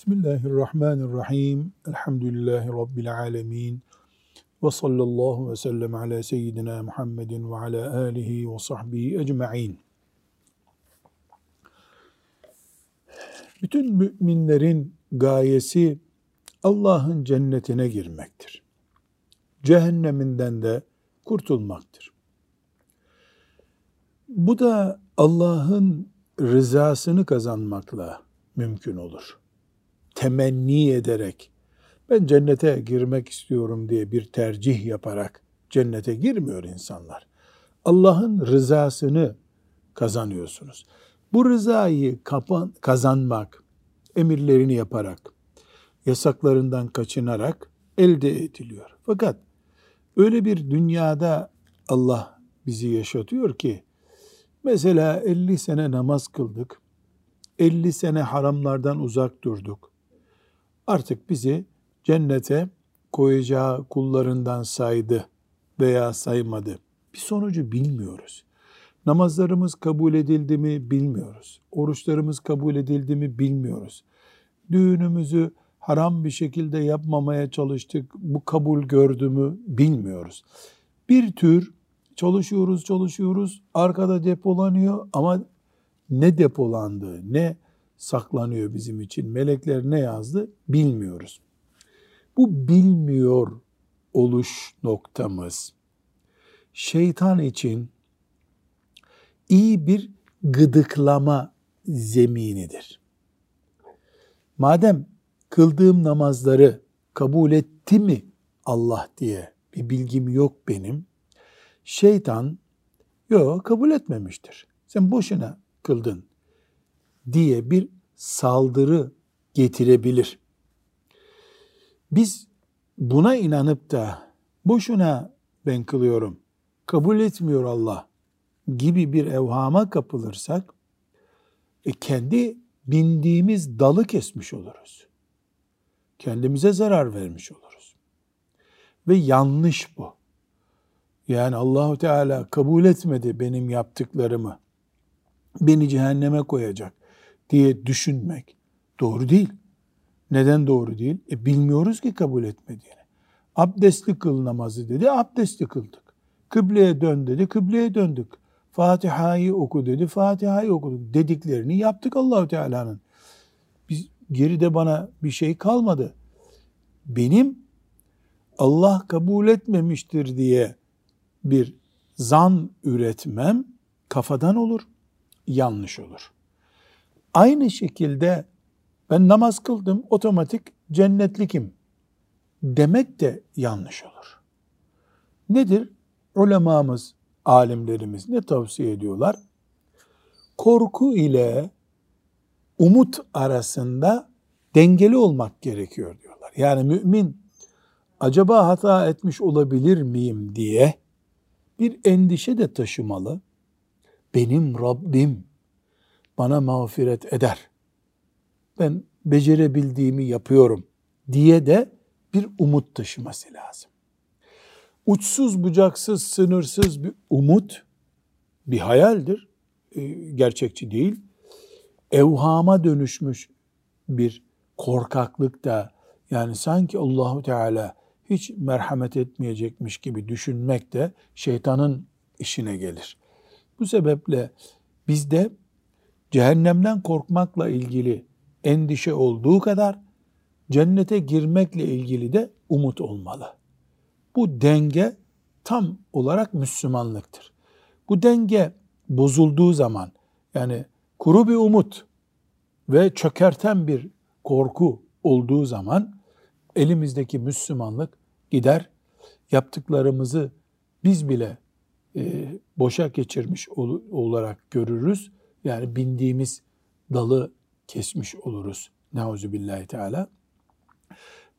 Bismillahirrahmanirrahim. Elhamdülillahi Rabbil alemin. Ve sallallahu ve sellem ala seyyidina Muhammedin ve ala alihi ve sahbihi ecma'in. Bütün müminlerin gayesi Allah'ın cennetine girmektir. Cehenneminden de kurtulmaktır. Bu da Allah'ın rızasını kazanmakla mümkün olur temenni ederek ben cennete girmek istiyorum diye bir tercih yaparak cennete girmiyor insanlar. Allah'ın rızasını kazanıyorsunuz. Bu rızayı kapan, kazanmak, emirlerini yaparak, yasaklarından kaçınarak elde ediliyor. Fakat öyle bir dünyada Allah bizi yaşatıyor ki, mesela 50 sene namaz kıldık, 50 sene haramlardan uzak durduk, artık bizi cennete koyacağı kullarından saydı veya saymadı. Bir sonucu bilmiyoruz. Namazlarımız kabul edildi mi bilmiyoruz. Oruçlarımız kabul edildi mi bilmiyoruz. Düğünümüzü haram bir şekilde yapmamaya çalıştık. Bu kabul gördü mü bilmiyoruz. Bir tür çalışıyoruz çalışıyoruz arkada depolanıyor ama ne depolandı ne saklanıyor bizim için. Melekler ne yazdı bilmiyoruz. Bu bilmiyor oluş noktamız şeytan için iyi bir gıdıklama zeminidir. Madem kıldığım namazları kabul etti mi Allah diye bir bilgim yok benim. Şeytan yok kabul etmemiştir. Sen boşuna kıldın diye bir saldırı getirebilir. Biz buna inanıp da boşuna ben kılıyorum, kabul etmiyor Allah gibi bir evhama kapılırsak e, kendi bindiğimiz dalı kesmiş oluruz. Kendimize zarar vermiş oluruz. Ve yanlış bu. Yani Allahu Teala kabul etmedi benim yaptıklarımı. Beni cehenneme koyacak diye düşünmek doğru değil. Neden doğru değil? E bilmiyoruz ki kabul etmediğini. Abdestli kıl namazı dedi, abdestli kıldık. Kıbleye dön dedi, kıbleye döndük. Fatiha'yı oku dedi, Fatiha'yı okuduk. Dediklerini yaptık Allahu Teala'nın. Biz geride bana bir şey kalmadı. Benim Allah kabul etmemiştir diye bir zan üretmem kafadan olur, yanlış olur. Aynı şekilde ben namaz kıldım otomatik cennetlikim demek de yanlış olur. Nedir? Ulemamız, alimlerimiz ne tavsiye ediyorlar? Korku ile umut arasında dengeli olmak gerekiyor diyorlar. Yani mümin acaba hata etmiş olabilir miyim diye bir endişe de taşımalı. Benim Rabbim bana mağfiret eder. Ben becerebildiğimi yapıyorum diye de bir umut taşıması lazım. Uçsuz bucaksız sınırsız bir umut bir hayaldir. E, gerçekçi değil. Evhama dönüşmüş bir korkaklık da yani sanki Allahu Teala hiç merhamet etmeyecekmiş gibi düşünmek de şeytanın işine gelir. Bu sebeple bizde cehennemden korkmakla ilgili endişe olduğu kadar cennete girmekle ilgili de umut olmalı. Bu denge tam olarak Müslümanlıktır. Bu denge bozulduğu zaman yani kuru bir umut ve çökerten bir korku olduğu zaman elimizdeki Müslümanlık gider. Yaptıklarımızı biz bile e, boşa geçirmiş ol, olarak görürüz yani bindiğimiz dalı kesmiş oluruz. Neuzu billahi teala.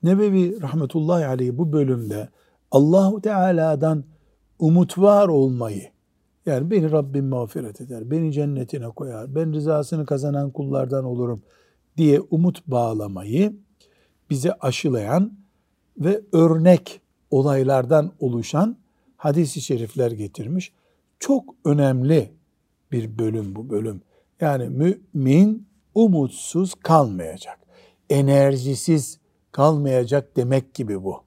Nebevi rahmetullahi aleyhi bu bölümde Allahu Teala'dan umut var olmayı yani beni Rabbim mağfiret eder, beni cennetine koyar, ben rızasını kazanan kullardan olurum diye umut bağlamayı bize aşılayan ve örnek olaylardan oluşan hadisi şerifler getirmiş. Çok önemli bir bölüm bu bölüm. Yani mümin umutsuz kalmayacak. enerjisiz kalmayacak demek gibi bu.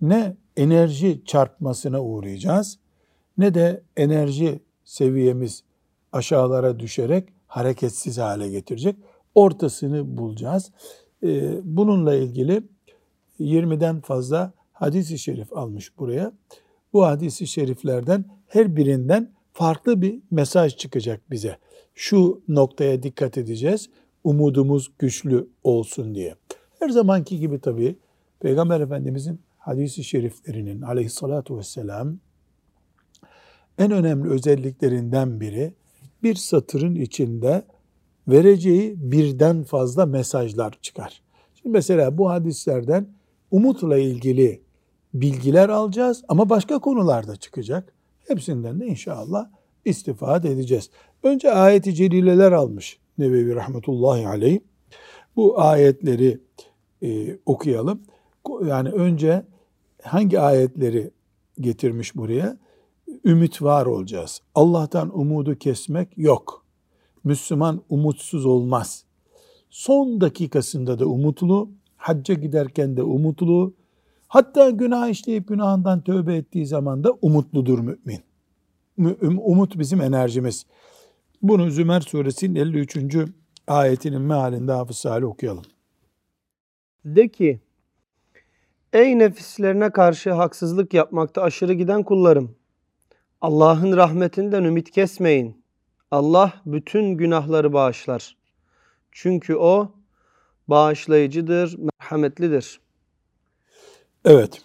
Ne enerji çarpmasına uğrayacağız ne de enerji seviyemiz aşağılara düşerek hareketsiz hale getirecek. Ortasını bulacağız. Ee, bununla ilgili 20'den fazla hadisi şerif almış buraya. Bu hadisi şeriflerden her birinden farklı bir mesaj çıkacak bize. Şu noktaya dikkat edeceğiz. Umudumuz güçlü olsun diye. Her zamanki gibi tabii Peygamber Efendimizin hadisi şeriflerinin aleyhissalatu vesselam en önemli özelliklerinden biri bir satırın içinde vereceği birden fazla mesajlar çıkar. Şimdi mesela bu hadislerden umutla ilgili bilgiler alacağız ama başka konularda çıkacak. Hepsinden de inşallah istifade edeceğiz. Önce ayeti celileler almış Nebevi rahmetullahi aleyh. Bu ayetleri e, okuyalım. Yani önce hangi ayetleri getirmiş buraya? Ümit var olacağız. Allah'tan umudu kesmek yok. Müslüman umutsuz olmaz. Son dakikasında da umutlu, hacca giderken de umutlu, hatta günah işleyip günahından tövbe ettiği zaman da umutludur mümin. Umut bizim enerjimiz. Bunu Zümer suresinin 53. ayetinin mealinde Hafız Salih okuyalım. De ki, ey nefislerine karşı haksızlık yapmakta aşırı giden kullarım, Allah'ın rahmetinden ümit kesmeyin. Allah bütün günahları bağışlar. Çünkü o bağışlayıcıdır, merhametlidir. Evet.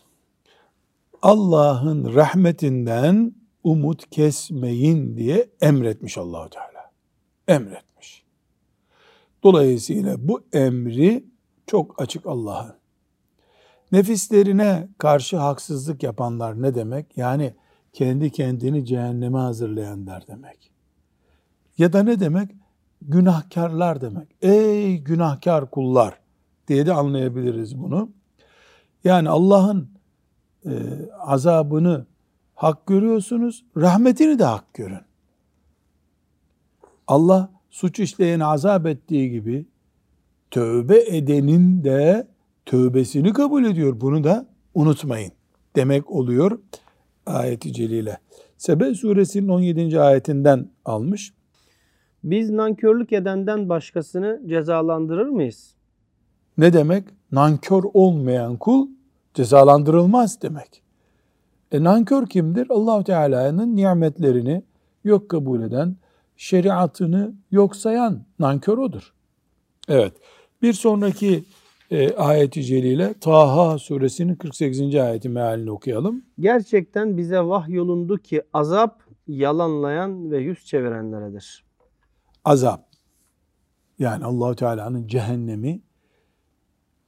Allah'ın rahmetinden umut kesmeyin diye emretmiş Allahu Teala. Emretmiş. Dolayısıyla bu emri çok açık Allah'ın. Nefislerine karşı haksızlık yapanlar ne demek? Yani kendi kendini cehenneme hazırlayanlar demek. Ya da ne demek? Günahkarlar demek. Ey günahkar kullar diye de anlayabiliriz bunu. Yani Allah'ın e, azabını hak görüyorsunuz, rahmetini de hak görün. Allah suç işleyeni azap ettiği gibi tövbe edenin de tövbesini kabul ediyor. Bunu da unutmayın demek oluyor ayeti celile. Sebe suresinin 17. ayetinden almış. Biz nankörlük edenden başkasını cezalandırır mıyız? Ne demek? Nankör olmayan kul cezalandırılmaz demek. E nankör kimdir? allah Teala'nın nimetlerini yok kabul eden, şeriatını yok sayan nankör odur. Evet. Bir sonraki e, ayeti celile Taha suresinin 48. ayeti mealini okuyalım. Gerçekten bize vahyolundu ki azap yalanlayan ve yüz çevirenleredir. Azap. Yani Allahu Teala'nın cehennemi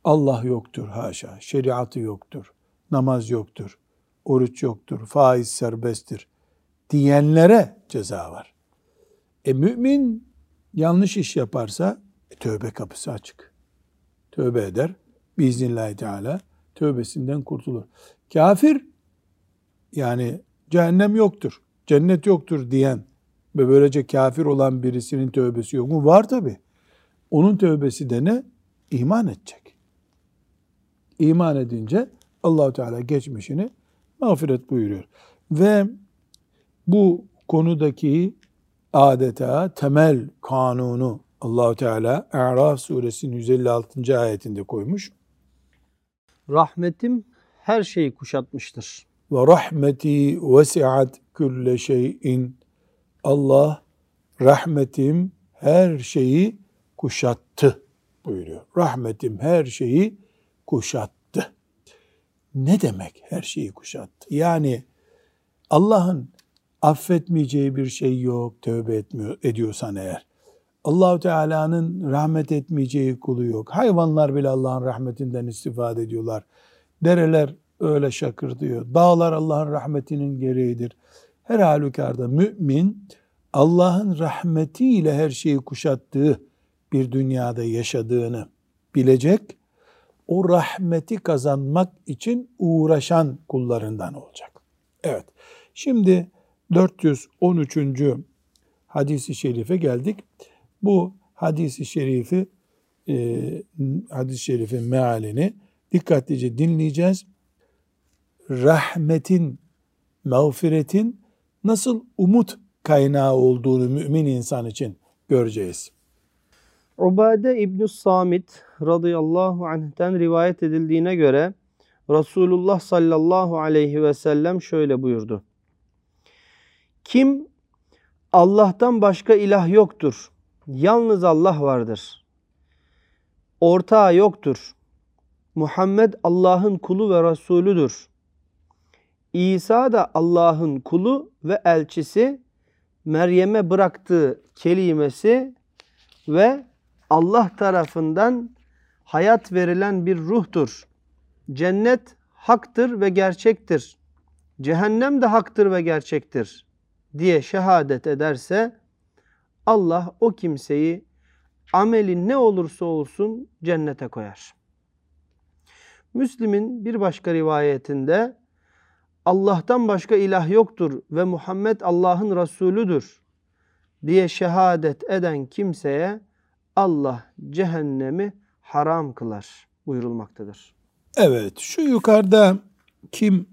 Allah yoktur haşa. Şeriatı yoktur. Namaz yoktur. Oruç yoktur. Faiz serbesttir. Diyenlere ceza var. E mümin yanlış iş yaparsa e, tövbe kapısı açık. Tövbe eder. Biiznillahü Teala tövbesinden kurtulur. Kafir yani cehennem yoktur, cennet yoktur diyen ve böylece kafir olan birisinin tövbesi yok mu? Var tabi. Onun tövbesi de ne? İman edecek. İman edince Allahu Teala geçmişini mağfiret buyuruyor. Ve bu konudaki adeta temel kanunu Allahu Teala A'raf suresinin 156. ayetinde koymuş. Rahmetim her şeyi kuşatmıştır. Ve rahmeti vesiat külle şeyin. Allah rahmetim her şeyi kuşattı buyuruyor. Rahmetim her şeyi kuşattı. Ne demek her şeyi kuşattı? Yani Allah'ın affetmeyeceği bir şey yok tövbe etmiyor ediyorsan eğer. Allahu Teala'nın rahmet etmeyeceği kulu yok. Hayvanlar bile Allah'ın rahmetinden istifade ediyorlar. Dereler öyle şakırdıyor. Dağlar Allah'ın rahmetinin gereğidir. Her halükarda mümin Allah'ın rahmetiyle her şeyi kuşattığı bir dünyada yaşadığını bilecek o rahmeti kazanmak için uğraşan kullarından olacak. Evet. Şimdi 413. hadisi şerife geldik. Bu hadisi şerifi e, hadis-i şerifin mealini dikkatlice dinleyeceğiz. Rahmetin, mağfiretin nasıl umut kaynağı olduğunu mümin insan için göreceğiz. Ubade İbn Samit radıyallahu anh'ten rivayet edildiğine göre Resulullah sallallahu aleyhi ve sellem şöyle buyurdu. Kim Allah'tan başka ilah yoktur. Yalnız Allah vardır. Ortağı yoktur. Muhammed Allah'ın kulu ve Resulüdür. İsa da Allah'ın kulu ve elçisi. Meryem'e bıraktığı kelimesi ve Allah tarafından hayat verilen bir ruhtur. Cennet haktır ve gerçektir. Cehennem de haktır ve gerçektir diye şehadet ederse Allah o kimseyi ameli ne olursa olsun cennete koyar. Müslim'in bir başka rivayetinde Allah'tan başka ilah yoktur ve Muhammed Allah'ın Resulüdür diye şehadet eden kimseye Allah cehennemi haram kılar buyurulmaktadır. Evet şu yukarıda kim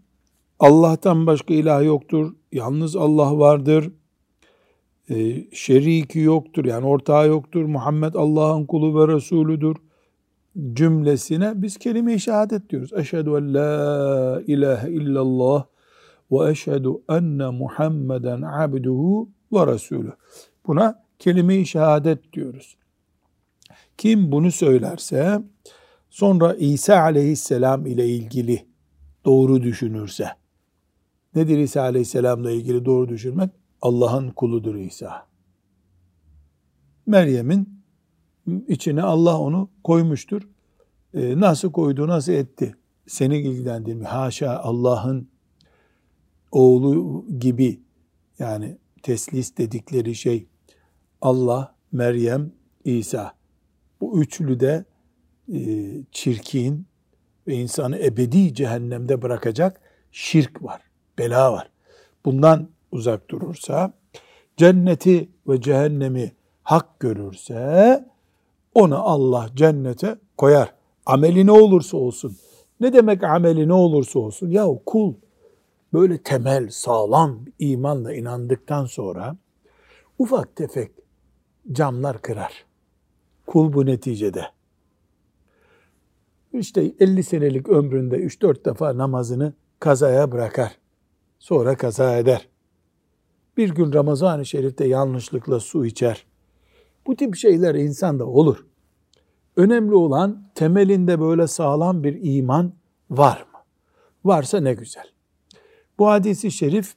Allah'tan başka ilah yoktur, yalnız Allah vardır, e, şeriki yoktur yani ortağı yoktur, Muhammed Allah'ın kulu ve Resulüdür cümlesine biz kelime-i şehadet diyoruz. Eşhedü en la ilahe illallah ve eşhedü enne Muhammeden abduhu ve resulü. Buna kelime-i şehadet diyoruz. Kim bunu söylerse sonra İsa aleyhisselam ile ilgili doğru düşünürse nedir İsa aleyhisselamla ilgili doğru düşünmek? Allah'ın kuludur İsa. Meryem'in içine Allah onu koymuştur. E, nasıl koydu, nasıl etti? Seni ilgilendirmiyor. Haşa Allah'ın oğlu gibi yani teslis dedikleri şey Allah, Meryem, İsa. Bu üçlü de e, çirkin ve insanı ebedi cehennemde bırakacak şirk var, bela var. Bundan uzak durursa, cenneti ve cehennemi hak görürse, onu Allah cennete koyar. Ameli ne olursa olsun. Ne demek ameli ne olursa olsun? Yahu kul böyle temel, sağlam imanla inandıktan sonra ufak tefek camlar kırar. Kul bu neticede. İşte 50 senelik ömründe 3-4 defa namazını kazaya bırakar. Sonra kaza eder. Bir gün Ramazan-ı Şerif'te yanlışlıkla su içer. Bu tip şeyler insanda olur. Önemli olan temelinde böyle sağlam bir iman var mı? Varsa ne güzel. Bu hadisi şerif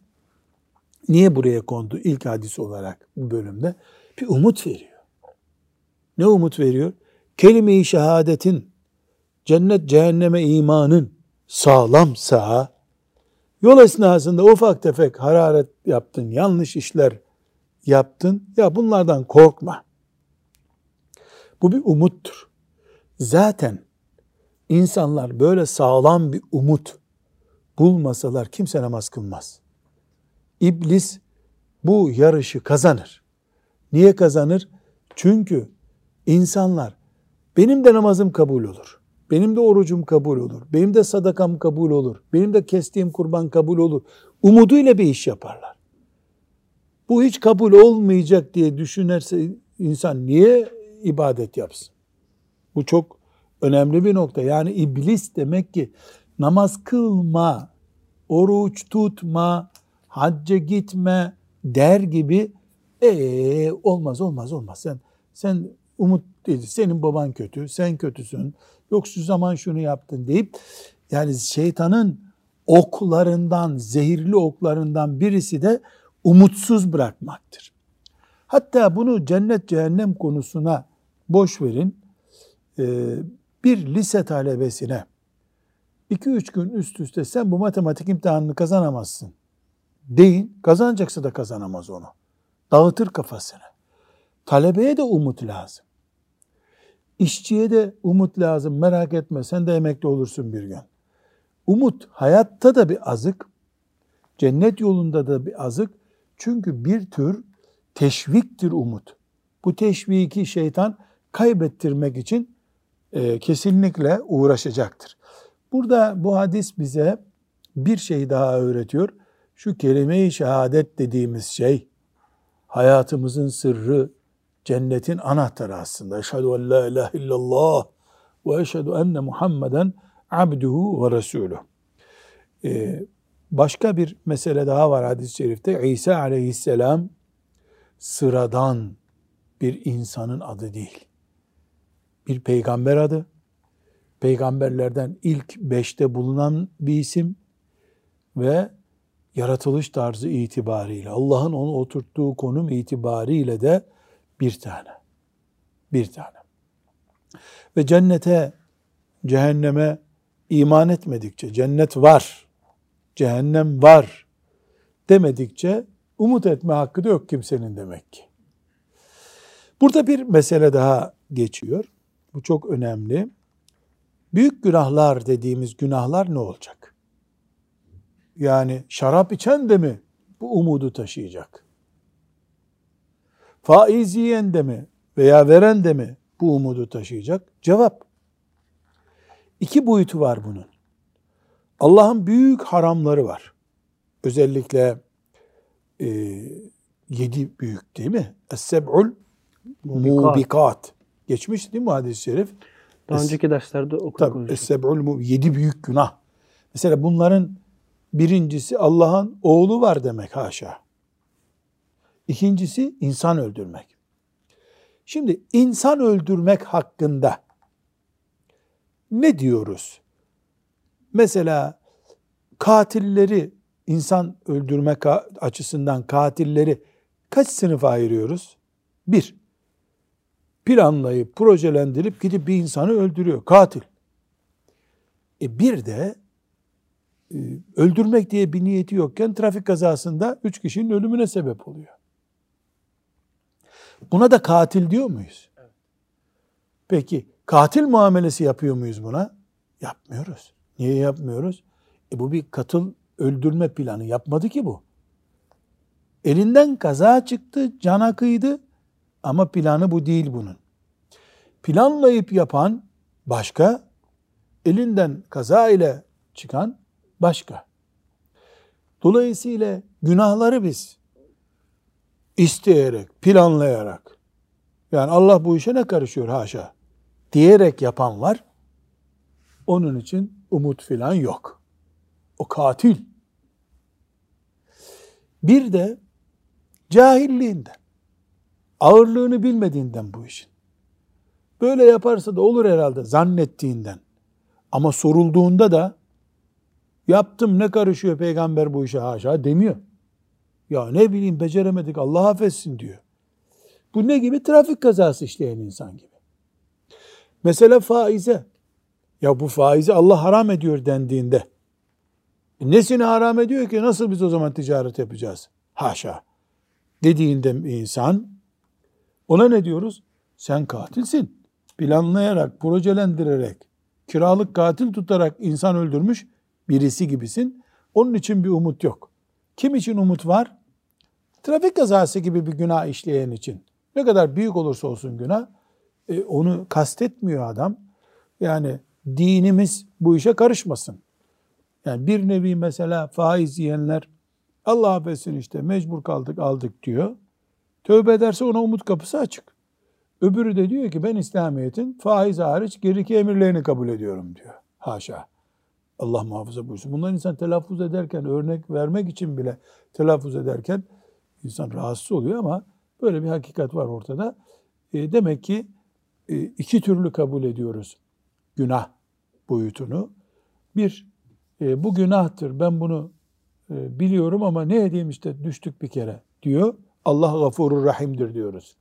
niye buraya kondu ilk hadis olarak bu bölümde? Bir umut veriyor. Ne umut veriyor? Kelime-i şehadetin, cennet cehenneme imanın sağlamsa, yol esnasında ufak tefek hararet yaptın, yanlış işler yaptın, ya bunlardan korkma. Bu bir umuttur. Zaten insanlar böyle sağlam bir umut bulmasalar kimse namaz kılmaz. İblis bu yarışı kazanır. Niye kazanır? Çünkü insanlar benim de namazım kabul olur. Benim de orucum kabul olur. Benim de sadakam kabul olur. Benim de kestiğim kurban kabul olur. Umuduyla bir iş yaparlar. Bu hiç kabul olmayacak diye düşünürse insan niye ibadet yapsın? Bu çok önemli bir nokta. Yani iblis demek ki namaz kılma, oruç tutma, hacca gitme der gibi ee, olmaz olmaz olmaz. Sen sen umut dedi. Senin baban kötü, sen kötüsün. Yok şu zaman şunu yaptın deyip yani şeytanın oklarından, zehirli oklarından birisi de umutsuz bırakmaktır. Hatta bunu cennet cehennem konusuna boş verin. Ee, bir lise talebesine 2-3 gün üst üste sen bu matematik imtihanını kazanamazsın deyin. Kazanacaksa da kazanamaz onu. Dağıtır kafasını. Talebeye de umut lazım. İşçiye de umut lazım. Merak etme sen de emekli olursun bir gün. Umut hayatta da bir azık. Cennet yolunda da bir azık. Çünkü bir tür teşviktir umut. Bu teşviki şeytan kaybettirmek için e, kesinlikle uğraşacaktır. Burada bu hadis bize bir şey daha öğretiyor. Şu kelime-i şehadet dediğimiz şey hayatımızın sırrı, cennetin anahtarı aslında. Eşhedü en la ilahe illallah ve eşhedü enne Muhammeden abduhu ve resuluh. Ee, başka bir mesele daha var hadis-i şerifte. İsa aleyhisselam sıradan bir insanın adı değil. Bir peygamber adı. Peygamberlerden ilk beşte bulunan bir isim ve yaratılış tarzı itibariyle, Allah'ın onu oturttuğu konum itibariyle de bir tane. Bir tane. Ve cennete, cehenneme iman etmedikçe, cennet var, cehennem var demedikçe umut etme hakkı da yok kimsenin demek ki. Burada bir mesele daha geçiyor. Bu çok önemli. Büyük günahlar dediğimiz günahlar ne olacak? Yani şarap içen de mi bu umudu taşıyacak? Faiz yiyen de mi veya veren de mi bu umudu taşıyacak? Cevap. İki boyutu var bunun. Allah'ın büyük haramları var. Özellikle e, yedi büyük değil mi? Es-seb'ul mubikat. Geçmiş değil mi hadis-i şerif? Daha önceki derslerde okuduk. Es-seb'ul yedi büyük günah. Mesela bunların birincisi Allah'ın oğlu var demek haşa. İkincisi insan öldürmek. Şimdi insan öldürmek hakkında ne diyoruz? Mesela katilleri, insan öldürmek açısından katilleri kaç sınıfa ayırıyoruz? Bir, planlayıp, projelendirip gidip bir insanı öldürüyor. Katil. E bir de e, öldürmek diye bir niyeti yokken trafik kazasında üç kişinin ölümüne sebep oluyor. Buna da katil diyor muyuz? Peki katil muamelesi yapıyor muyuz buna? Yapmıyoruz. Niye yapmıyoruz? E bu bir katıl öldürme planı. Yapmadı ki bu. Elinden kaza çıktı, cana kıydı ama planı bu değil bunun. Planlayıp yapan başka, elinden kaza ile çıkan başka. Dolayısıyla günahları biz isteyerek, planlayarak, yani Allah bu işe ne karışıyor haşa diyerek yapan var. Onun için umut filan yok. O katil. Bir de cahilliğinden, ağırlığını bilmediğinden bu işin. Böyle yaparsa da olur herhalde zannettiğinden. Ama sorulduğunda da yaptım ne karışıyor peygamber bu işe haşa demiyor. Ya ne bileyim beceremedik Allah affetsin diyor. Bu ne gibi? Trafik kazası işleyen insan gibi. Mesela faize. Ya bu faizi Allah haram ediyor dendiğinde. E nesini haram ediyor ki? Nasıl biz o zaman ticaret yapacağız? Haşa. Dediğinde insan ona ne diyoruz? Sen katilsin. Planlayarak, projelendirerek, kiralık katil tutarak insan öldürmüş birisi gibisin. Onun için bir umut yok. Kim için umut var? Trafik kazası gibi bir günah işleyen için. Ne kadar büyük olursa olsun günah, e, onu kastetmiyor adam. Yani dinimiz bu işe karışmasın. Yani bir nevi mesela faiz yiyenler Allah affetsin işte mecbur kaldık aldık diyor. Tövbe ederse ona umut kapısı açık. Öbürü de diyor ki ben İslamiyet'in faiz hariç geriki emirlerini kabul ediyorum diyor. Haşa. Allah muhafaza buyursun. Bunlar insan telaffuz ederken, örnek vermek için bile telaffuz ederken insan rahatsız oluyor ama böyle bir hakikat var ortada. E, demek ki e, iki türlü kabul ediyoruz günah boyutunu. Bir, e, bu günahtır ben bunu e, biliyorum ama ne edeyim işte düştük bir kere diyor. Allah gafurur rahimdir diyoruz.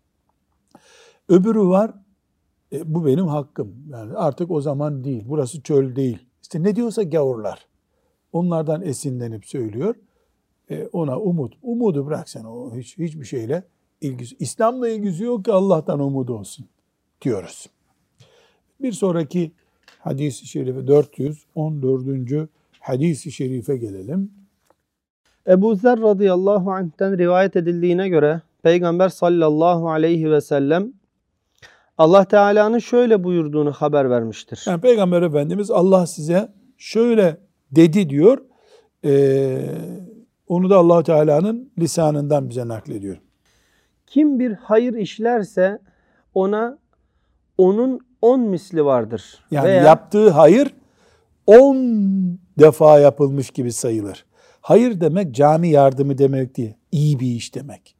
Öbürü var, e, bu benim hakkım. Yani artık o zaman değil, burası çöl değil. İşte ne diyorsa gavurlar. Onlardan esinlenip söylüyor. E, ona umut. Umudu bırak sen o hiç, hiçbir şeyle ilgisi. İslam'la ilgisi yok ki Allah'tan umudu olsun diyoruz. Bir sonraki hadis-i şerife 414. hadis-i şerife gelelim. Ebu Zer radıyallahu anh'ten rivayet edildiğine göre Peygamber sallallahu aleyhi ve sellem Allah Teala'nın şöyle buyurduğunu haber vermiştir. Yani Peygamber Efendimiz Allah size şöyle dedi diyor. Ee, onu da allah Teala'nın lisanından bize naklediyor. Kim bir hayır işlerse ona onun on misli vardır. Yani Veya yaptığı hayır on defa yapılmış gibi sayılır. Hayır demek cami yardımı demek değil. İyi bir iş demek.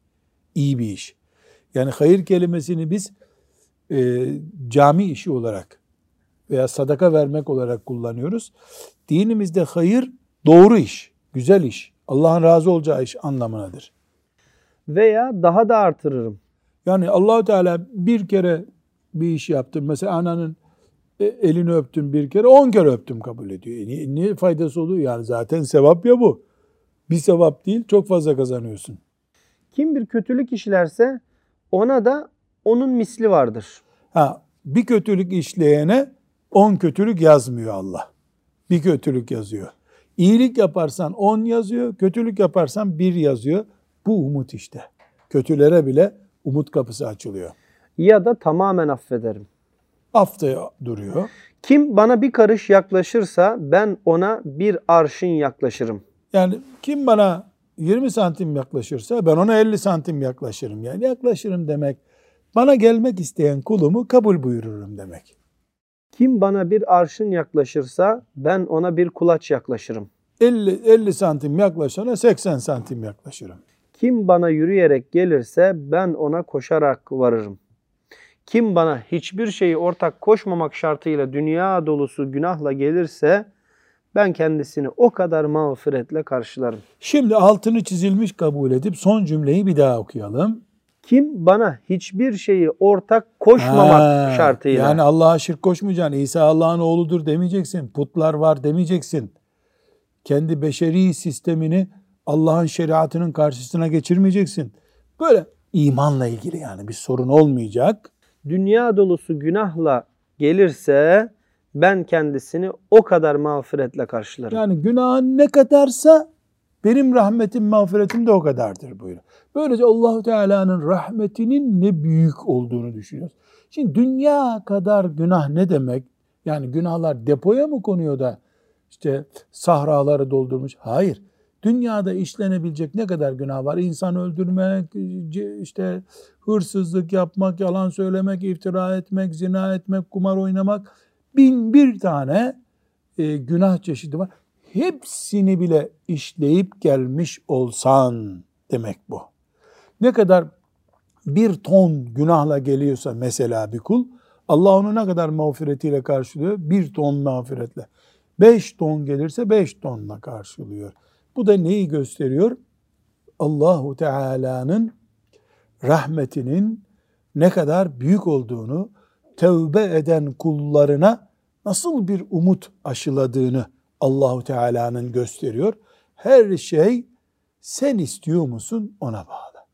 İyi bir iş. Yani hayır kelimesini biz e, cami işi olarak veya sadaka vermek olarak kullanıyoruz. Dinimizde hayır doğru iş, güzel iş, Allah'ın razı olacağı iş anlamınadır. veya daha da artırırım. Yani Allahu Teala bir kere bir iş yaptın. Mesela ananın e, elini öptün bir kere, on kere öptüm kabul ediyor. E, ne faydası oluyor? Yani zaten sevap ya bu. Bir sevap değil, çok fazla kazanıyorsun. Kim bir kötülük işlerse ona da onun misli vardır. Ha, bir kötülük işleyene on kötülük yazmıyor Allah. Bir kötülük yazıyor. İyilik yaparsan on yazıyor, kötülük yaparsan bir yazıyor. Bu umut işte. Kötülere bile umut kapısı açılıyor. Ya da tamamen affederim. Haftaya duruyor. Kim bana bir karış yaklaşırsa ben ona bir arşın yaklaşırım. Yani kim bana 20 santim yaklaşırsa ben ona 50 santim yaklaşırım. Yani yaklaşırım demek bana gelmek isteyen kulumu kabul buyururum demek. Kim bana bir arşın yaklaşırsa ben ona bir kulaç yaklaşırım. 50, 50 santim yaklaşana 80 santim yaklaşırım. Kim bana yürüyerek gelirse ben ona koşarak varırım. Kim bana hiçbir şeyi ortak koşmamak şartıyla dünya dolusu günahla gelirse ben kendisini o kadar mağfiretle karşılarım. Şimdi altını çizilmiş kabul edip son cümleyi bir daha okuyalım. Kim bana hiçbir şeyi ortak koşmamak Ha, şartıyla Yani Allah'a şirk koşmayacaksın. İsa Allah'ın oğludur demeyeceksin. Putlar var demeyeceksin. Kendi beşeri sistemini Allah'ın şeriatının karşısına geçirmeyeceksin. Böyle imanla ilgili yani bir sorun olmayacak. dünya dolusu günahla gelirse ben kendisini o kadar mağfiretle karşılarım. Yani günahın ne kadarsa benim rahmetim, mağfiretim de o kadardır buyuruyor. Böylece Allahu Teala'nın rahmetinin ne büyük olduğunu düşünüyoruz. Şimdi dünya kadar günah ne demek? Yani günahlar depoya mı konuyor da işte sahraları doldurmuş? Hayır. Dünyada işlenebilecek ne kadar günah var? İnsan öldürmek, işte hırsızlık yapmak, yalan söylemek, iftira etmek, zina etmek, kumar oynamak bin bir tane e, günah çeşidi var. Hepsini bile işleyip gelmiş olsan demek bu. Ne kadar bir ton günahla geliyorsa mesela bir kul, Allah onu ne kadar mağfiretiyle karşılıyor? Bir ton mağfiretle. Beş ton gelirse beş tonla karşılıyor. Bu da neyi gösteriyor? Allahu Teala'nın rahmetinin ne kadar büyük olduğunu, tevbe eden kullarına nasıl bir umut aşıladığını Allahu Teala'nın gösteriyor. Her şey sen istiyor musun ona bağlı.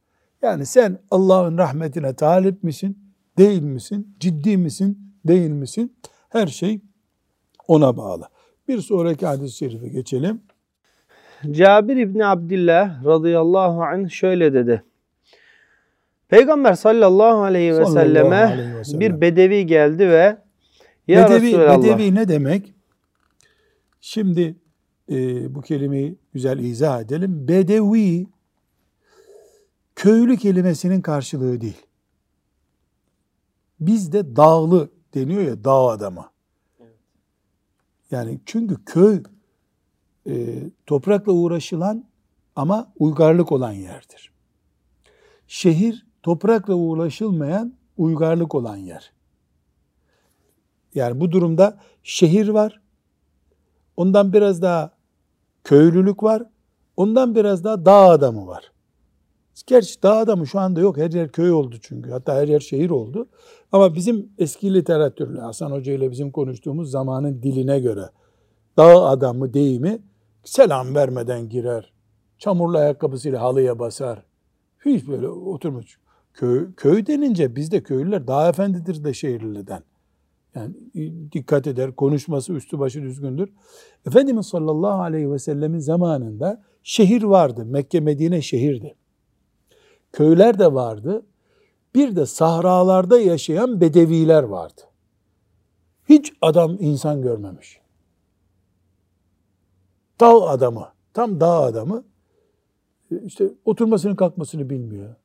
Yani sen Allah'ın rahmetine talip misin, değil misin? Ciddi misin, değil misin? Her şey ona bağlı. Bir sonraki hadis-i şerife geçelim. Cabir İbni Abdillah radıyallahu anh şöyle dedi. Peygamber sallallahu aleyhi ve Sallallahu selleme aleyhi ve sellem. bir bedevi geldi ve ya bedevi, Resulallah bedevi ne demek? Şimdi e, bu kelimeyi güzel izah edelim. Bedevi köylü kelimesinin karşılığı değil. Bizde dağlı deniyor ya dağ adamı. Yani çünkü köy e, toprakla uğraşılan ama uygarlık olan yerdir. Şehir toprakla uğraşılmayan uygarlık olan yer. Yani bu durumda şehir var. Ondan biraz daha köylülük var. Ondan biraz daha dağ adamı var. Gerçi dağ adamı şu anda yok. Her yer köy oldu çünkü. Hatta her yer şehir oldu. Ama bizim eski literatürle Hasan Hoca ile bizim konuştuğumuz zamanın diline göre dağ adamı deyimi selam vermeden girer. Çamurlu ayakkabısıyla halıya basar. Hiç böyle oturmuş. Köy, köy denince bizde köylüler daha efendidir de şehirliden. Yani dikkat eder, konuşması üstü başı düzgündür. Efendimiz sallallahu aleyhi ve sellemin zamanında şehir vardı. Mekke, Medine şehirdi. Köyler de vardı. Bir de sahralarda yaşayan bedeviler vardı. Hiç adam insan görmemiş. Dağ adamı, tam dağ adamı işte oturmasını kalkmasını bilmiyor.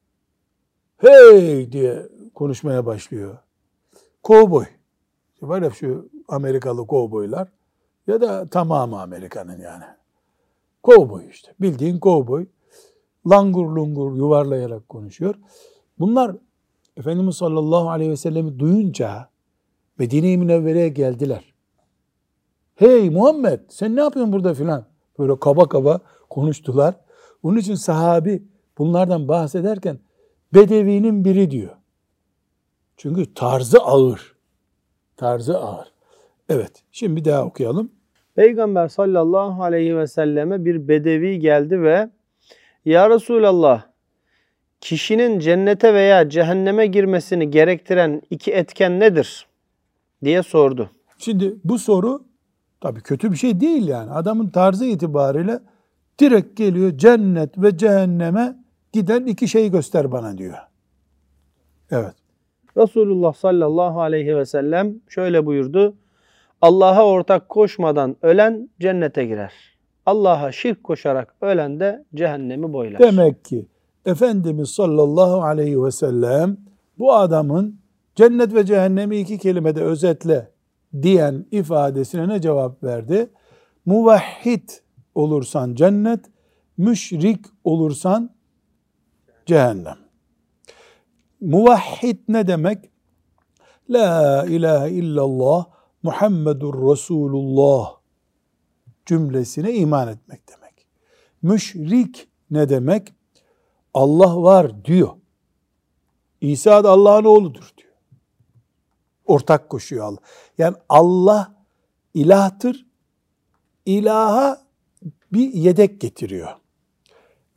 Hey diye konuşmaya başlıyor. Kovboy. Var ya şu Amerikalı kovboylar ya da tamamı Amerika'nın yani. Kovboy işte. Bildiğin kovboy. Langur lungur yuvarlayarak konuşuyor. Bunlar Efendimiz sallallahu aleyhi ve sellemi duyunca Medine-i Münevvere'ye geldiler. Hey Muhammed sen ne yapıyorsun burada filan. Böyle kaba kaba konuştular. Onun için sahabi bunlardan bahsederken Bedevi'nin biri diyor. Çünkü tarzı ağır. Tarzı ağır. Evet şimdi bir daha okuyalım. Peygamber sallallahu aleyhi ve selleme bir bedevi geldi ve Ya Resulallah kişinin cennete veya cehenneme girmesini gerektiren iki etken nedir? diye sordu. Şimdi bu soru tabii kötü bir şey değil yani. Adamın tarzı itibariyle direkt geliyor cennet ve cehenneme giden iki şey göster bana diyor. Evet. Resulullah sallallahu aleyhi ve sellem şöyle buyurdu. Allah'a ortak koşmadan ölen cennete girer. Allah'a şirk koşarak ölen de cehennemi boylar. Demek ki Efendimiz sallallahu aleyhi ve sellem bu adamın cennet ve cehennemi iki kelimede özetle diyen ifadesine ne cevap verdi? Muvahhid olursan cennet, müşrik olursan cehennem. Muvahhid ne demek? La ilahe illallah Muhammedur Resulullah cümlesine iman etmek demek. Müşrik ne demek? Allah var diyor. İsa da Allah'ın oğludur diyor. Ortak koşuyor Allah. Yani Allah ilahtır. İlaha bir yedek getiriyor.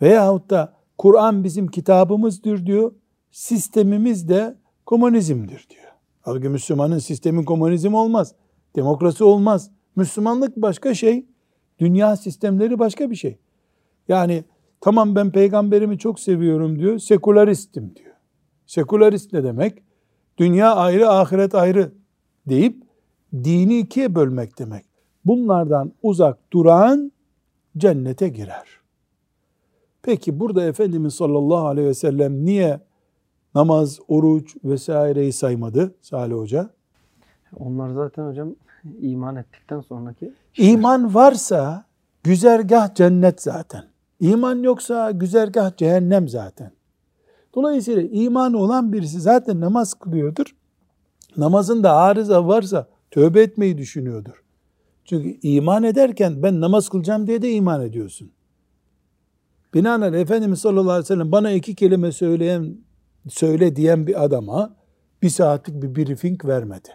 Veyahut da Kur'an bizim kitabımızdır diyor. Sistemimiz de komünizmdir diyor. Halbuki Müslümanın sistemi komünizm olmaz. Demokrasi olmaz. Müslümanlık başka şey. Dünya sistemleri başka bir şey. Yani tamam ben peygamberimi çok seviyorum diyor. Sekülaristim diyor. Sekülarist ne demek? Dünya ayrı, ahiret ayrı deyip dini ikiye bölmek demek. Bunlardan uzak duran cennete girer. Peki burada Efendimiz sallallahu aleyhi ve sellem niye namaz, oruç vesaireyi saymadı Salih Hoca? Onlar zaten hocam iman ettikten sonraki İman varsa güzergah cennet zaten. İman yoksa güzergah cehennem zaten. Dolayısıyla iman olan birisi zaten namaz kılıyordur. Namazında arıza varsa tövbe etmeyi düşünüyordur. Çünkü iman ederken ben namaz kılacağım diye de iman ediyorsun. Binaenaleyh Efendimiz sallallahu aleyhi ve sellem bana iki kelime söyleyen, söyle diyen bir adama bir saatlik bir briefing vermedi.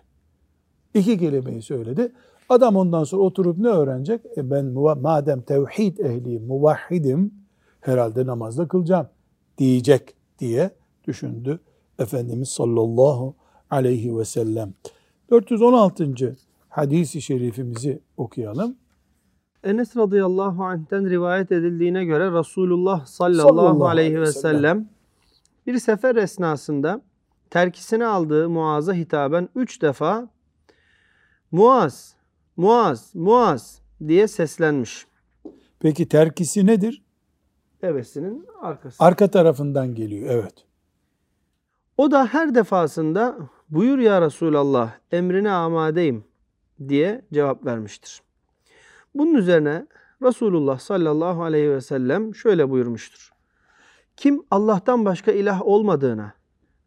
İki kelimeyi söyledi. Adam ondan sonra oturup ne öğrenecek? E ben madem tevhid ehliyim, muvahhidim herhalde namazda kılacağım diyecek diye düşündü Efendimiz sallallahu aleyhi ve sellem. 416. hadisi şerifimizi okuyalım. Enes radıyallahu anh'ten rivayet edildiğine göre Resulullah sallallahu, sallallahu aleyhi ve sellem bir sefer esnasında terkisini aldığı Muaz'a hitaben üç defa Muaz, Muaz, Muaz diye seslenmiş. Peki terkisi nedir? Devesinin arkası. Arka tarafından geliyor, evet. O da her defasında buyur ya Resulallah emrine amadeyim diye cevap vermiştir. Bunun üzerine Resulullah sallallahu aleyhi ve sellem şöyle buyurmuştur. Kim Allah'tan başka ilah olmadığına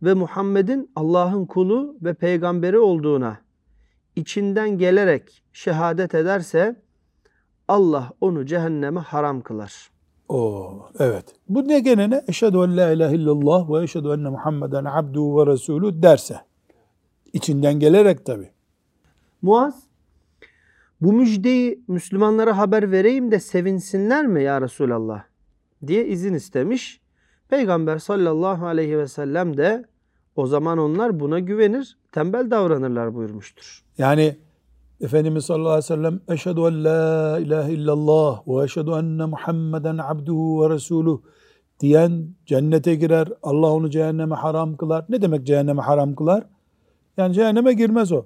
ve Muhammed'in Allah'ın kulu ve peygamberi olduğuna içinden gelerek şehadet ederse Allah onu cehenneme haram kılar. O evet. Bu ne gene ne? Eşhedü en la ilahe illallah ve eşhedü enne Muhammeden abduhu ve resulü derse. İçinden gelerek tabi. Muaz bu müjdeyi Müslümanlara haber vereyim de sevinsinler mi ya Resulallah diye izin istemiş. Peygamber sallallahu aleyhi ve sellem de o zaman onlar buna güvenir, tembel davranırlar buyurmuştur. Yani Efendimiz sallallahu aleyhi ve sellem eşhedü en la ilahe illallah ve eşhedü enne Muhammeden abduhu ve resuluh diyen cennete girer, Allah onu cehenneme haram kılar. Ne demek cehenneme haram kılar? Yani cehenneme girmez o.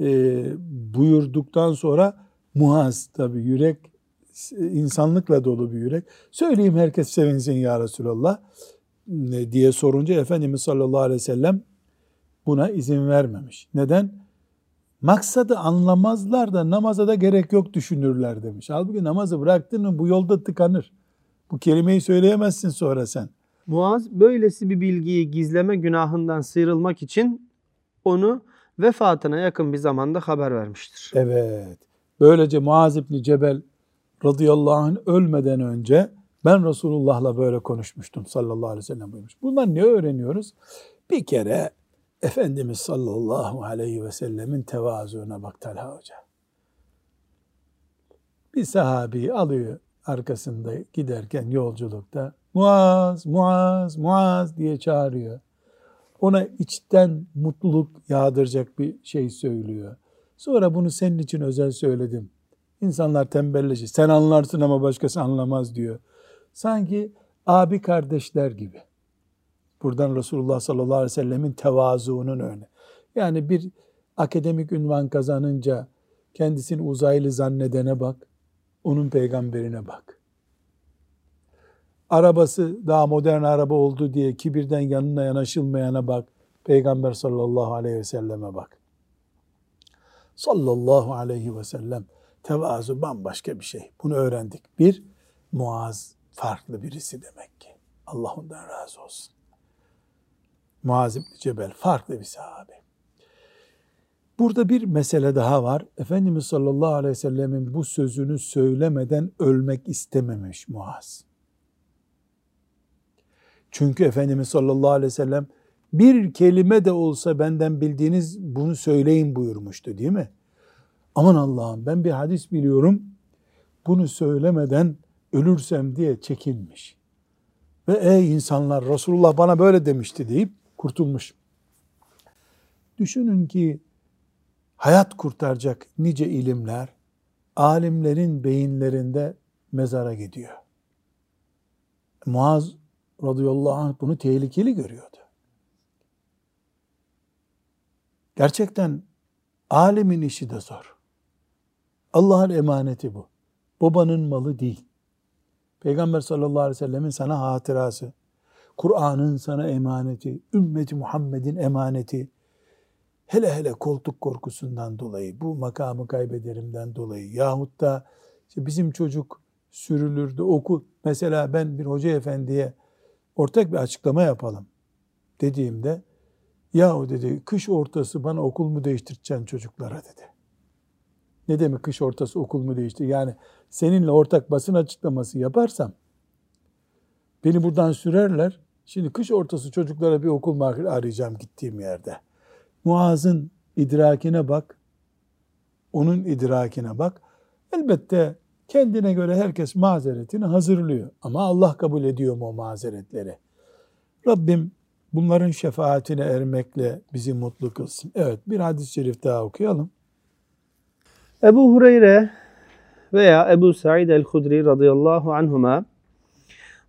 Ee, buyurduktan sonra Muaz tabi yürek insanlıkla dolu bir yürek. Söyleyeyim herkes sevinsin ya Resulallah diye sorunca Efendimiz sallallahu aleyhi ve sellem buna izin vermemiş. Neden? Maksadı anlamazlar da namaza da gerek yok düşünürler demiş. Halbuki namazı bıraktın mı bu yolda tıkanır. Bu kelimeyi söyleyemezsin sonra sen. Muaz böylesi bir bilgiyi gizleme günahından sıyrılmak için onu vefatına yakın bir zamanda haber vermiştir. Evet. Böylece Muaz İbni Cebel radıyallahu anh ölmeden önce ben Resulullah'la böyle konuşmuştum sallallahu aleyhi ve sellem buyurmuş. Bundan ne öğreniyoruz? Bir kere Efendimiz sallallahu aleyhi ve sellemin tevazuuna bak Talha Hoca. Bir sahabi alıyor arkasında giderken yolculukta Muaz, Muaz, Muaz diye çağırıyor. Ona içten mutluluk yağdıracak bir şey söylüyor. Sonra bunu senin için özel söyledim. İnsanlar tembelleşir. Sen anlarsın ama başkası anlamaz diyor. Sanki abi kardeşler gibi. Buradan Resulullah sallallahu aleyhi ve sellemin tevazuunun örneği. Yani bir akademik ünvan kazanınca kendisini uzaylı zannedene bak, onun peygamberine bak. Arabası daha modern araba oldu diye kibirden yanına yanaşılmayana bak. Peygamber sallallahu aleyhi ve selleme bak. Sallallahu aleyhi ve sellem tevazu bambaşka bir şey. Bunu öğrendik. Bir, Muaz farklı birisi demek ki. Allah ondan razı olsun. Muaz İbni Cebel farklı bir sahabe. Burada bir mesele daha var. Efendimiz sallallahu aleyhi ve sellemin bu sözünü söylemeden ölmek istememiş Muaz. Çünkü Efendimiz sallallahu aleyhi ve sellem bir kelime de olsa benden bildiğiniz bunu söyleyin buyurmuştu değil mi? Aman Allah'ım ben bir hadis biliyorum bunu söylemeden ölürsem diye çekinmiş. Ve ey insanlar Resulullah bana böyle demişti deyip kurtulmuş. Düşünün ki hayat kurtaracak nice ilimler alimlerin beyinlerinde mezara gidiyor. Muaz radıyallahu anh bunu tehlikeli görüyordu. Gerçekten alimin işi de zor. Allah'ın emaneti bu. Babanın malı değil. Peygamber sallallahu aleyhi ve sellemin sana hatırası, Kur'an'ın sana emaneti, ümmeti Muhammed'in emaneti, hele hele koltuk korkusundan dolayı, bu makamı kaybederimden dolayı yahut da işte bizim çocuk sürülürdü okul. Mesela ben bir hoca efendiye ortak bir açıklama yapalım dediğimde yahu dedi kış ortası bana okul mu değiştireceksin çocuklara dedi. Ne demek kış ortası okul mu değiştir? Yani seninle ortak basın açıklaması yaparsam beni buradan sürerler. Şimdi kış ortası çocuklara bir okul arayacağım gittiğim yerde. Muaz'ın idrakine bak. Onun idrakine bak. Elbette kendine göre herkes mazeretini hazırlıyor. Ama Allah kabul ediyor mu o mazeretleri? Rabbim bunların şefaatine ermekle bizi mutlu kılsın. Evet bir hadis-i şerif daha okuyalım. Ebu Hureyre veya Ebu Said el-Hudri radıyallahu anhuma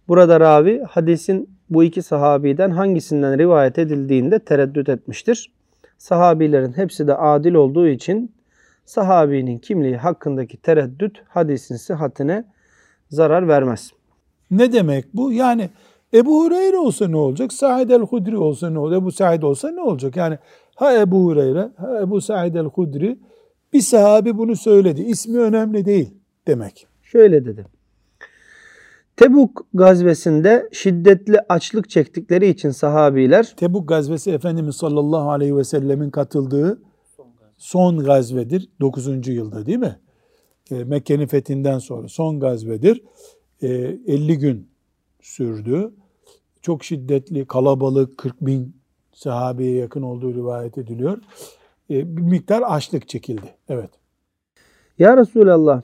burada ravi hadisin bu iki sahabiden hangisinden rivayet edildiğinde tereddüt etmiştir. Sahabilerin hepsi de adil olduğu için sahabinin kimliği hakkındaki tereddüt hadisin sıhhatine zarar vermez. Ne demek bu? Yani Ebu Hureyre olsa ne olacak? Said el-Hudri olsa ne olacak? Ebu Said olsa ne olacak? Yani ha Ebu Hureyre, ha Ebu Said el-Hudri bir sahabi bunu söyledi. İsmi önemli değil demek. Şöyle dedi. Tebuk gazvesinde şiddetli açlık çektikleri için sahabiler Tebuk gazvesi Efendimiz sallallahu aleyhi ve sellemin katıldığı son gazvedir. 9. yılda değil mi? E, Mekke'nin fethinden sonra son gazvedir. E, 50 gün sürdü. Çok şiddetli, kalabalık, 40 bin sahabeye yakın olduğu rivayet ediliyor. E, bir miktar açlık çekildi. Evet. Ya Resulallah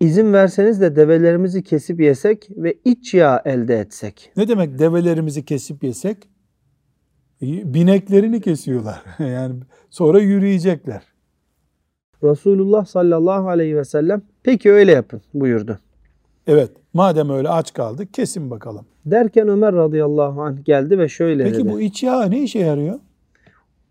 izin verseniz de develerimizi kesip yesek ve iç yağ elde etsek. Ne demek develerimizi kesip yesek? E, bineklerini kesiyorlar. yani sonra yürüyecekler. Resulullah sallallahu aleyhi ve sellem peki öyle yapın buyurdu. Evet madem öyle aç kaldık kesin bakalım. Derken Ömer radıyallahu anh geldi ve şöyle Peki dedi. bu iç yağ ne işe yarıyor?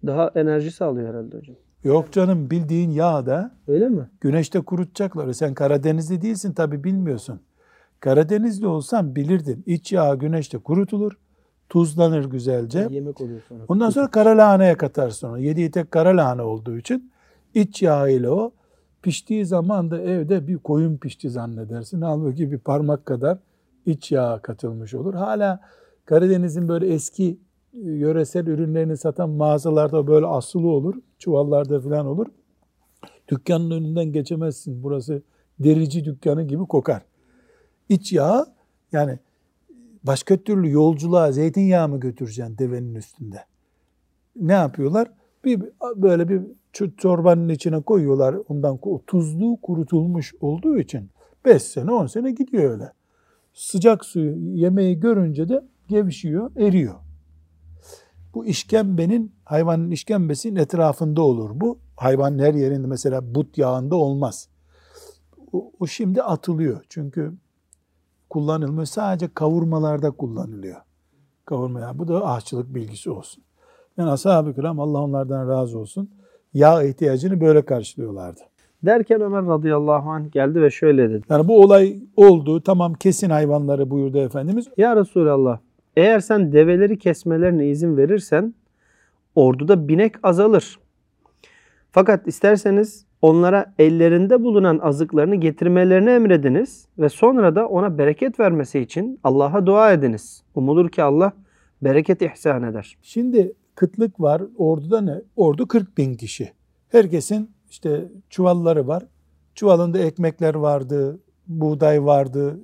Daha enerji sağlıyor herhalde hocam. Yok canım bildiğin yağ da Öyle mi? güneşte kurutacakları. Sen Karadenizli değilsin tabi bilmiyorsun. Karadenizli olsan bilirdin. İç yağ güneşte kurutulur. Tuzlanır güzelce. Yemek oluyor sonra. Ondan sonra kara lahanaya katarsın onu. Yediği tek kara lahana olduğu için iç yağ ile o piştiği zaman da evde bir koyun pişti zannedersin. Halbuki bir parmak kadar iç yağ katılmış olur. Hala Karadeniz'in böyle eski e, yöresel ürünlerini satan mağazalarda böyle asılı olur. Çuvallarda falan olur. Dükkanın önünden geçemezsin. Burası derici dükkanı gibi kokar. İç yağ yani başka türlü yolculuğa zeytinyağı mı götüreceksin devenin üstünde? Ne yapıyorlar? Bir böyle bir çorbanın içine koyuyorlar. Ondan tuzlu kurutulmuş olduğu için 5 sene 10 sene gidiyor öyle. Sıcak suyu yemeği görünce de gevşiyor, eriyor. Bu işkembenin hayvanın işkembesinin etrafında olur bu. Hayvanın her yerinde mesela but yağında olmaz. O, o şimdi atılıyor. Çünkü kullanılmıyor. Sadece kavurmalarda kullanılıyor. Kavurma yağı. Bu da aşçılık bilgisi olsun. Yani ashab-ı kiram Allah onlardan razı olsun. Yağ ihtiyacını böyle karşılıyorlardı. Derken Ömer radıyallahu anh geldi ve şöyle dedi. Yani bu olay oldu. Tamam kesin hayvanları buyurdu Efendimiz. Ya Resulallah eğer sen develeri kesmelerine izin verirsen orduda binek azalır. Fakat isterseniz onlara ellerinde bulunan azıklarını getirmelerini emrediniz ve sonra da ona bereket vermesi için Allah'a dua ediniz. Umulur ki Allah bereket ihsan eder. Şimdi kıtlık var. Orduda ne? Ordu 40 bin kişi. Herkesin işte çuvalları var. Çuvalında ekmekler vardı, buğday vardı,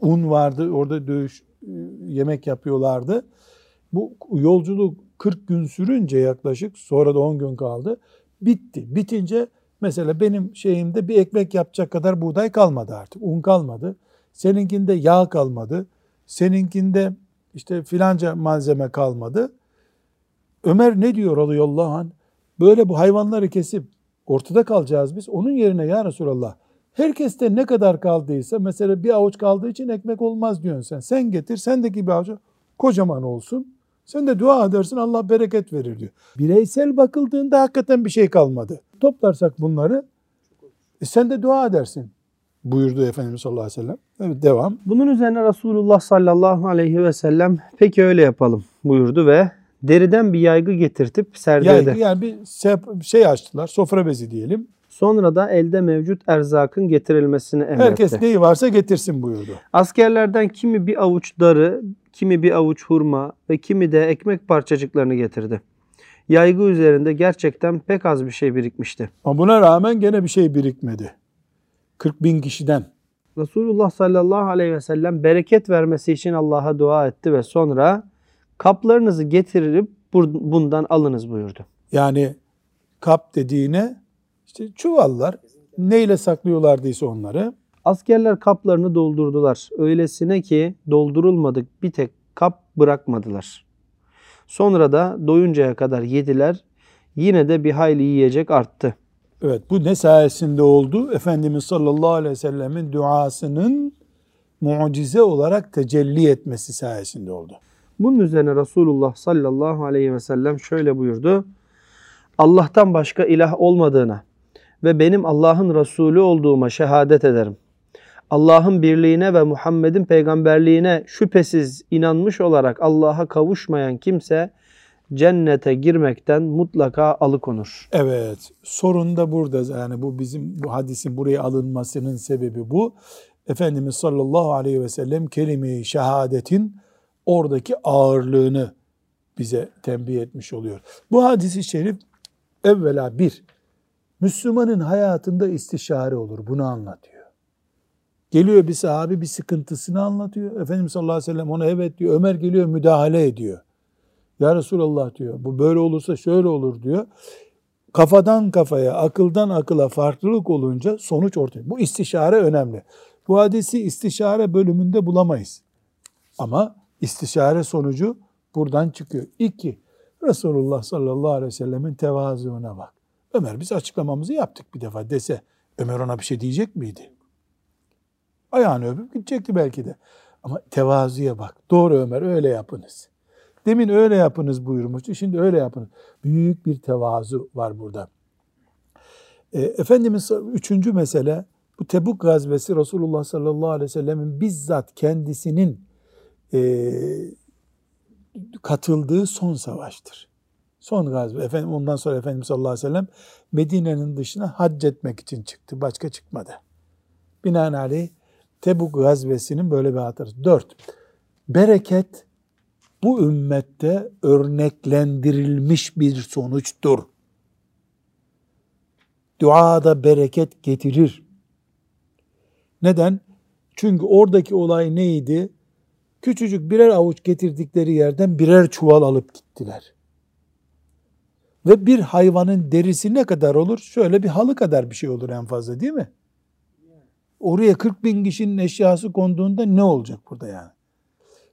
un vardı. Orada dövüş yemek yapıyorlardı. Bu yolculuk 40 gün sürünce yaklaşık sonra da 10 gün kaldı. Bitti. Bitince mesela benim şeyimde bir ekmek yapacak kadar buğday kalmadı artık. Un kalmadı. Seninkinde yağ kalmadı. Seninkinde işte filanca malzeme kalmadı. Ömer ne diyor radıyallahu? Böyle bu hayvanları kesip ortada kalacağız biz. Onun yerine ya Resulallah herkeste ne kadar kaldıysa mesela bir avuç kaldığı için ekmek olmaz diyorsun sen. Sen getir sendeki bir avuç kocaman olsun. Sen de dua edersin Allah bereket verir diyor. Bireysel bakıldığında hakikaten bir şey kalmadı. Toplarsak bunları e sen de dua edersin buyurdu Efendimiz sallallahu aleyhi ve sellem. Evet devam. Bunun üzerine Resulullah sallallahu aleyhi ve sellem peki öyle yapalım buyurdu ve deriden bir yaygı getirtip serdede. Yaygı yani bir şey açtılar sofra bezi diyelim. Sonra da elde mevcut erzakın getirilmesini emretti. Herkes neyi varsa getirsin buyurdu. Askerlerden kimi bir avuç darı, kimi bir avuç hurma ve kimi de ekmek parçacıklarını getirdi. Yaygı üzerinde gerçekten pek az bir şey birikmişti. Ama buna rağmen gene bir şey birikmedi. 40 bin kişiden. Resulullah sallallahu aleyhi ve sellem bereket vermesi için Allah'a dua etti ve sonra kaplarınızı getirip bundan alınız buyurdu. Yani kap dediğine işte çuvallar neyle saklıyorlardıysa onları. Askerler kaplarını doldurdular. Öylesine ki doldurulmadık bir tek kap bırakmadılar. Sonra da doyuncaya kadar yediler. Yine de bir hayli yiyecek arttı. Evet bu ne sayesinde oldu? Efendimiz sallallahu aleyhi ve sellemin duasının mucize olarak tecelli etmesi sayesinde oldu. Bunun üzerine Resulullah sallallahu aleyhi ve sellem şöyle buyurdu. Allah'tan başka ilah olmadığına ve benim Allah'ın Resulü olduğuma şehadet ederim. Allah'ın birliğine ve Muhammed'in peygamberliğine şüphesiz inanmış olarak Allah'a kavuşmayan kimse cennete girmekten mutlaka alıkonur. Evet sorun da burada yani bu bizim bu hadisin buraya alınmasının sebebi bu. Efendimiz sallallahu aleyhi ve sellem kelime-i şehadetin oradaki ağırlığını bize tembih etmiş oluyor. Bu hadisi şerif evvela bir, Müslümanın hayatında istişare olur. Bunu anlatıyor. Geliyor bir sahabi bir sıkıntısını anlatıyor. Efendimiz sallallahu aleyhi ve sellem ona evet diyor. Ömer geliyor müdahale ediyor. Ya Resulallah diyor. Bu böyle olursa şöyle olur diyor. Kafadan kafaya, akıldan akıla farklılık olunca sonuç ortaya. Bu istişare önemli. Bu hadisi istişare bölümünde bulamayız. Ama istişare sonucu buradan çıkıyor. İki, Resulullah sallallahu aleyhi ve sellemin tevazuuna bak. Ömer biz açıklamamızı yaptık bir defa dese Ömer ona bir şey diyecek miydi? Ayağını öpüp gidecekti belki de. Ama tevazuya bak. Doğru Ömer öyle yapınız. Demin öyle yapınız buyurmuştu. Şimdi öyle yapınız. Büyük bir tevazu var burada. E, Efendimiz üçüncü mesele bu Tebuk gazvesi Resulullah sallallahu aleyhi ve sellemin bizzat kendisinin e, katıldığı son savaştır. Son gazve. Efendim, ondan sonra Efendimiz sallallahu aleyhi ve sellem Medine'nin dışına hac etmek için çıktı. Başka çıkmadı. Binaenaleyh Tebuk gazvesinin böyle bir hatırası. Dört, bereket bu ümmette örneklendirilmiş bir sonuçtur. Duada bereket getirir. Neden? Çünkü oradaki olay neydi? Küçücük birer avuç getirdikleri yerden birer çuval alıp gittiler. Ve bir hayvanın derisi ne kadar olur? Şöyle bir halı kadar bir şey olur en fazla değil mi? Oraya 40 bin kişinin eşyası konduğunda ne olacak burada yani?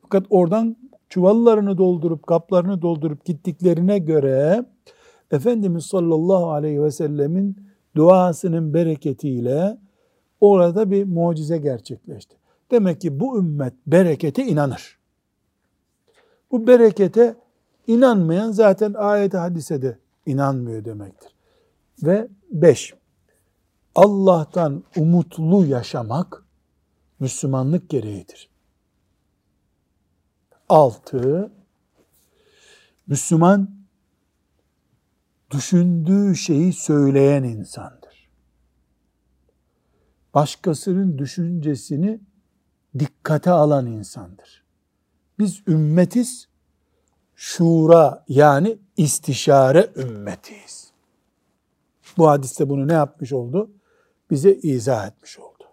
Fakat oradan çuvallarını doldurup kaplarını doldurup gittiklerine göre Efendimiz sallallahu aleyhi ve sellemin duasının bereketiyle orada bir mucize gerçekleşti. Demek ki bu ümmet berekete inanır. Bu berekete inanmayan zaten ayet hadisede inanmıyor demektir. Ve beş, Allah'tan umutlu yaşamak Müslümanlık gereğidir. Altı, Müslüman düşündüğü şeyi söyleyen insandır. Başkasının düşüncesini dikkate alan insandır. Biz ümmetiz, şura yani istişare ümmetiyiz. Bu hadiste bunu ne yapmış oldu? Bize izah etmiş oldu.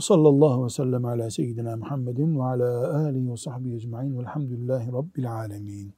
Sallallahu aleyhi ve sellem ala seyyidina Muhammedin ve ala alihi ve sahbihi ecma'in velhamdülillahi rabbil alemin.